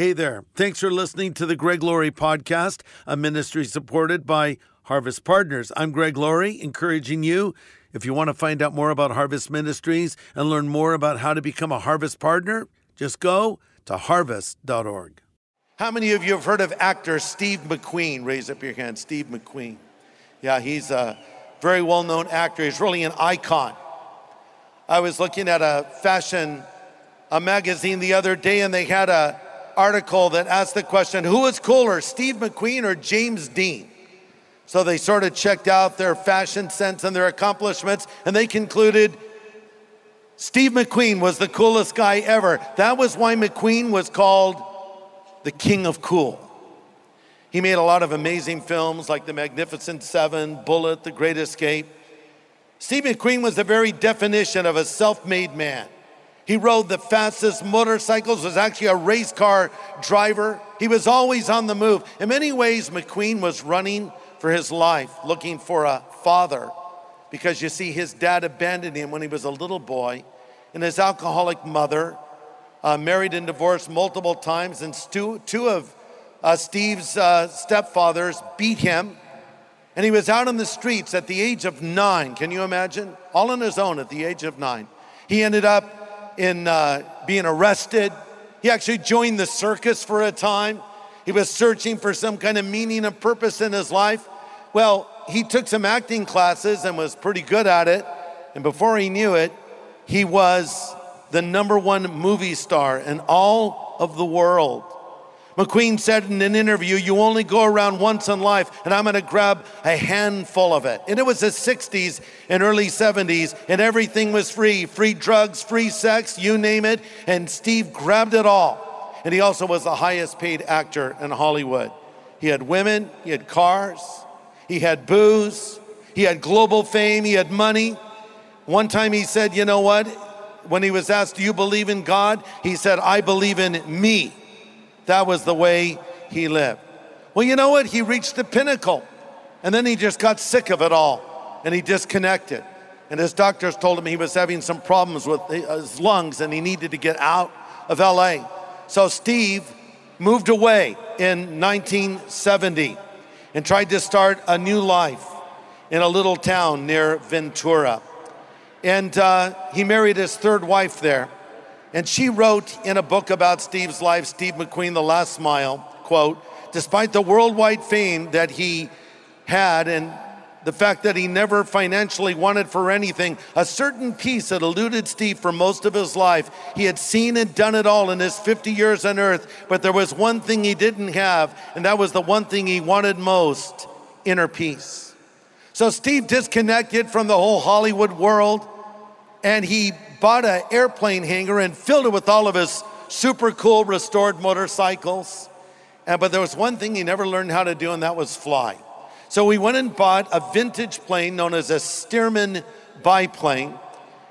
Hey there. Thanks for listening to the Greg Laurie podcast, a ministry supported by Harvest Partners. I'm Greg Laurie, encouraging you, if you want to find out more about Harvest Ministries and learn more about how to become a Harvest Partner, just go to harvest.org. How many of you have heard of actor Steve McQueen? Raise up your hand. Steve McQueen. Yeah, he's a very well known actor. He's really an icon. I was looking at a fashion a magazine the other day and they had a article that asked the question, who is cooler, Steve McQueen or James Dean? So they sort of checked out their fashion sense and their accomplishments, and they concluded Steve McQueen was the coolest guy ever. That was why McQueen was called the King of Cool. He made a lot of amazing films like The Magnificent Seven, Bullitt, The Great Escape. Steve McQueen was the very definition of a self made man. He rode the fastest motorcycles, was actually a race car driver. He was always on the move. In many ways, McQueen was running for his life, looking for a father, because you see, his dad abandoned him when he was a little boy, and his alcoholic mother, uh, married and divorced multiple times, and two, two of uh, Steve's uh, stepfathers beat him. And he was out on the streets at the age of nine. Can you imagine? All on his own at the age of nine. He ended up in uh, being arrested. He actually joined the circus for a time. He was searching for some kind of meaning and purpose in his life. Well, he took some acting classes and was pretty good at it. And before he knew it, he was the number one movie star in all of the world. McQueen said in an interview, You only go around once in life, and I'm gonna grab a handful of it. And it was the 60s and early 70s, and everything was free free drugs, free sex, you name it. And Steve grabbed it all. And he also was the highest paid actor in Hollywood. He had women, he had cars, he had booze, he had global fame, he had money. One time he said, You know what? When he was asked, Do you believe in God? He said, I believe in me. That was the way he lived. Well, you know what? He reached the pinnacle and then he just got sick of it all and he disconnected. And his doctors told him he was having some problems with his lungs and he needed to get out of LA. So Steve moved away in 1970 and tried to start a new life in a little town near Ventura. And uh, he married his third wife there. And she wrote in a book about Steve's life, Steve McQueen, The Last Smile, quote, despite the worldwide fame that he had and the fact that he never financially wanted for anything, a certain peace had eluded Steve for most of his life. He had seen and done it all in his 50 years on earth, but there was one thing he didn't have, and that was the one thing he wanted most inner peace. So Steve disconnected from the whole Hollywood world, and he bought an airplane hangar and filled it with all of his super cool restored motorcycles. And, but there was one thing he never learned how to do, and that was fly. So we went and bought a vintage plane known as a Stearman biplane.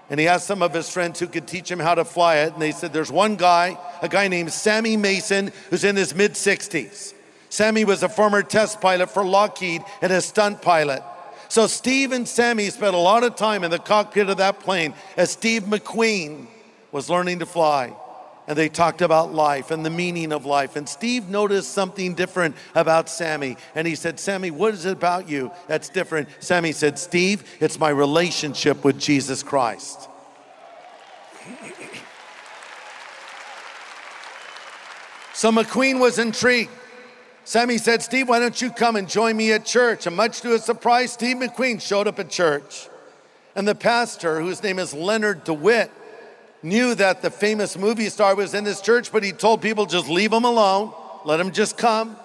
And he asked some of his friends who could teach him how to fly it. And they said, There's one guy, a guy named Sammy Mason, who's in his mid 60s. Sammy was a former test pilot for Lockheed and a stunt pilot. So Steve and Sammy spent a lot of time in the cockpit of that plane as Steve McQueen was learning to fly. And they talked about life and the meaning of life. And Steve noticed something different about Sammy. And he said, Sammy, what is it about you that's different? Sammy said, Steve, it's my relationship with Jesus Christ. So McQueen was intrigued. Sammy said, Steve, why don't you come and join me at church? And much to his surprise, Steve McQueen showed up at church. And the pastor, whose name is Leonard DeWitt, knew that the famous movie star was in his church, but he told people just leave him alone, let him just come.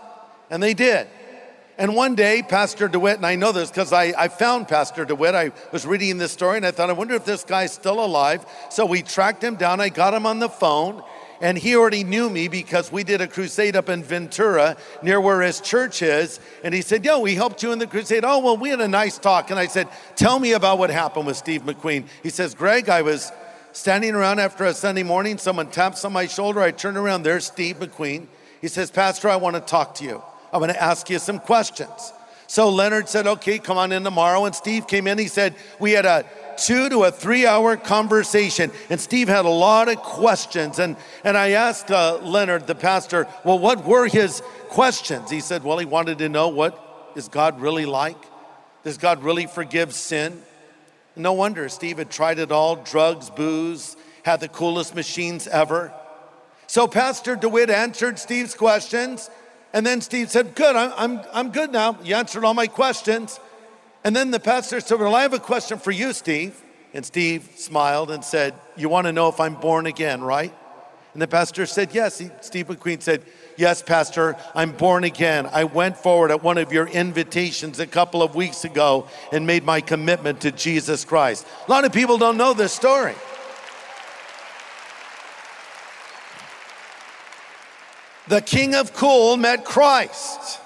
And they did. And one day, Pastor DeWitt, and I know this because I, I found Pastor DeWitt. I was reading this story and I thought, I wonder if this guy's still alive. So we tracked him down. I got him on the phone and he already knew me because we did a crusade up in Ventura near where his church is. And he said, Yo, we helped you in the crusade. Oh, well, we had a nice talk. And I said, Tell me about what happened with Steve McQueen. He says, Greg, I was standing around after a Sunday morning. Someone taps on my shoulder. I turn around. There's Steve McQueen. He says, Pastor, I want to talk to you. I want to ask you some questions. So Leonard said, Okay, come on in tomorrow. And Steve came in. He said, We had a two to a three hour conversation. And Steve had a lot of questions. And, and I asked uh, Leonard, the pastor, well, what were his questions? He said, well, he wanted to know what is God really like? Does God really forgive sin? No wonder Steve had tried it all drugs, booze, had the coolest machines ever. So Pastor DeWitt answered Steve's questions. And then Steve said, Good, I'm, I'm, I'm good now. You answered all my questions. And then the pastor said, Well, I have a question for you, Steve. And Steve smiled and said, You want to know if I'm born again, right? And the pastor said, Yes. He, Steve McQueen said, Yes, Pastor, I'm born again. I went forward at one of your invitations a couple of weeks ago and made my commitment to Jesus Christ. A lot of people don't know this story. The King of Cool met Christ.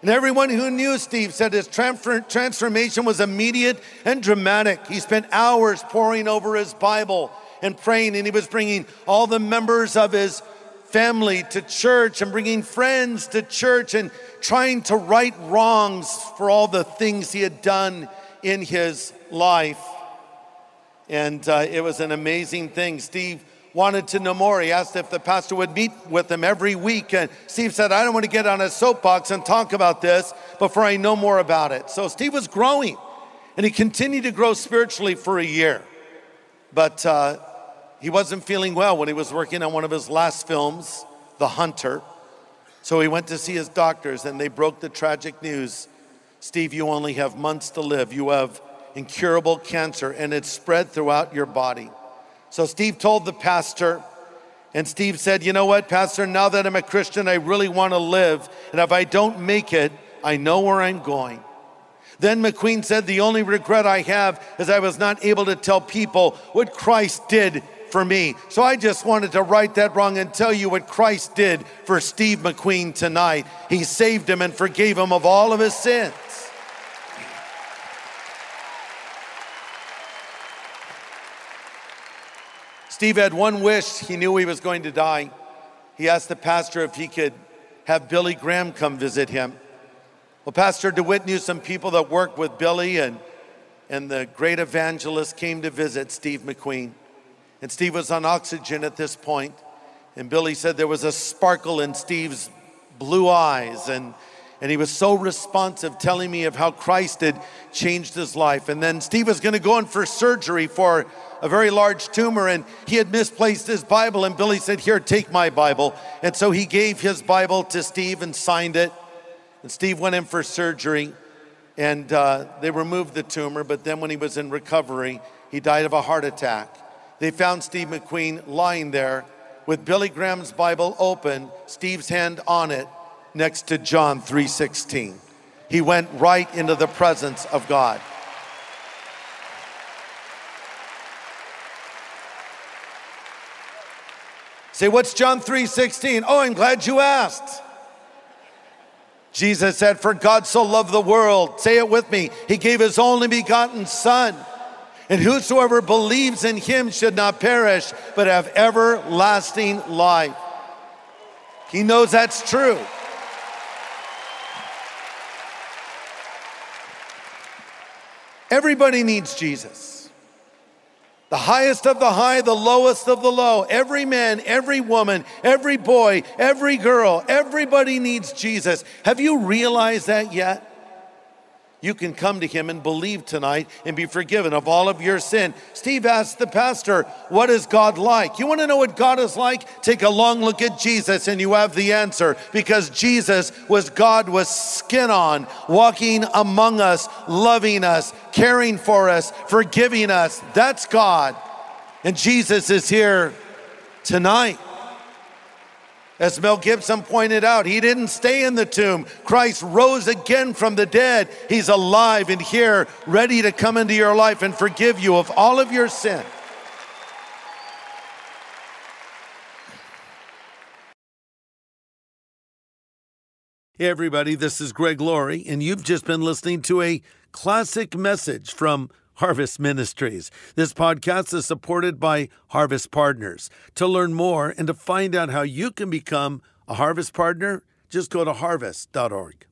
And everyone who knew Steve said his transformation was immediate and dramatic. He spent hours poring over his Bible and praying, and he was bringing all the members of his family to church and bringing friends to church and trying to right wrongs for all the things he had done in his life. And uh, it was an amazing thing. Steve wanted to know more. He asked if the pastor would meet with him every week. And Steve said, I don't want to get on a soapbox and talk about this before I know more about it. So Steve was growing, and he continued to grow spiritually for a year. But uh, he wasn't feeling well when he was working on one of his last films, The Hunter. So he went to see his doctors, and they broke the tragic news Steve, you only have months to live. You have incurable cancer, and it's spread throughout your body. So Steve told the pastor, and Steve said, You know what, Pastor, now that I'm a Christian, I really want to live. And if I don't make it, I know where I'm going. Then McQueen said, The only regret I have is I was not able to tell people what Christ did for me. So I just wanted to right that wrong and tell you what Christ did for Steve McQueen tonight. He saved him and forgave him of all of his sins. Steve had one wish. He knew he was going to die. He asked the pastor if he could have Billy Graham come visit him. Well, Pastor DeWitt knew some people that worked with Billy, and, and the great evangelist came to visit Steve McQueen. And Steve was on oxygen at this point. And Billy said there was a sparkle in Steve's blue eyes, and, and he was so responsive, telling me of how Christ had changed his life. And then Steve was going to go in for surgery for a very large tumor and he had misplaced his Bible. And Billy said, Here, take my Bible. And so he gave his Bible to Steve and signed it. And Steve went in for surgery and uh, they removed the tumor. But then when he was in recovery, he died of a heart attack. They found Steve McQueen lying there with Billy Graham's Bible open, Steve's hand on it, next to John 3:16. He went right into the presence of God. Say, what's John 3:16? Oh, I'm glad you asked. Jesus said, For God so loved the world, say it with me, He gave His only begotten Son. And whosoever believes in Him should not perish, but have everlasting life. He knows that's true. Everybody needs Jesus the highest of the high, the lowest of the low. Every man, every woman, every boy, every girl, everybody needs Jesus. Have you realized that yet? You can come to him and believe tonight and be forgiven of all of your sin. Steve asked the pastor, What is God like? You want to know what God is like? Take a long look at Jesus and you have the answer because Jesus was God with skin on, walking among us, loving us, caring for us, forgiving us. That's God. And Jesus is here tonight. As Mel Gibson pointed out, he didn't stay in the tomb. Christ rose again from the dead. He's alive and here, ready to come into your life and forgive you of all of your sin. Hey, everybody, this is Greg Laurie, and you've just been listening to a classic message from Harvest Ministries. This podcast is supported by Harvest Partners. To learn more and to find out how you can become a Harvest Partner, just go to harvest.org.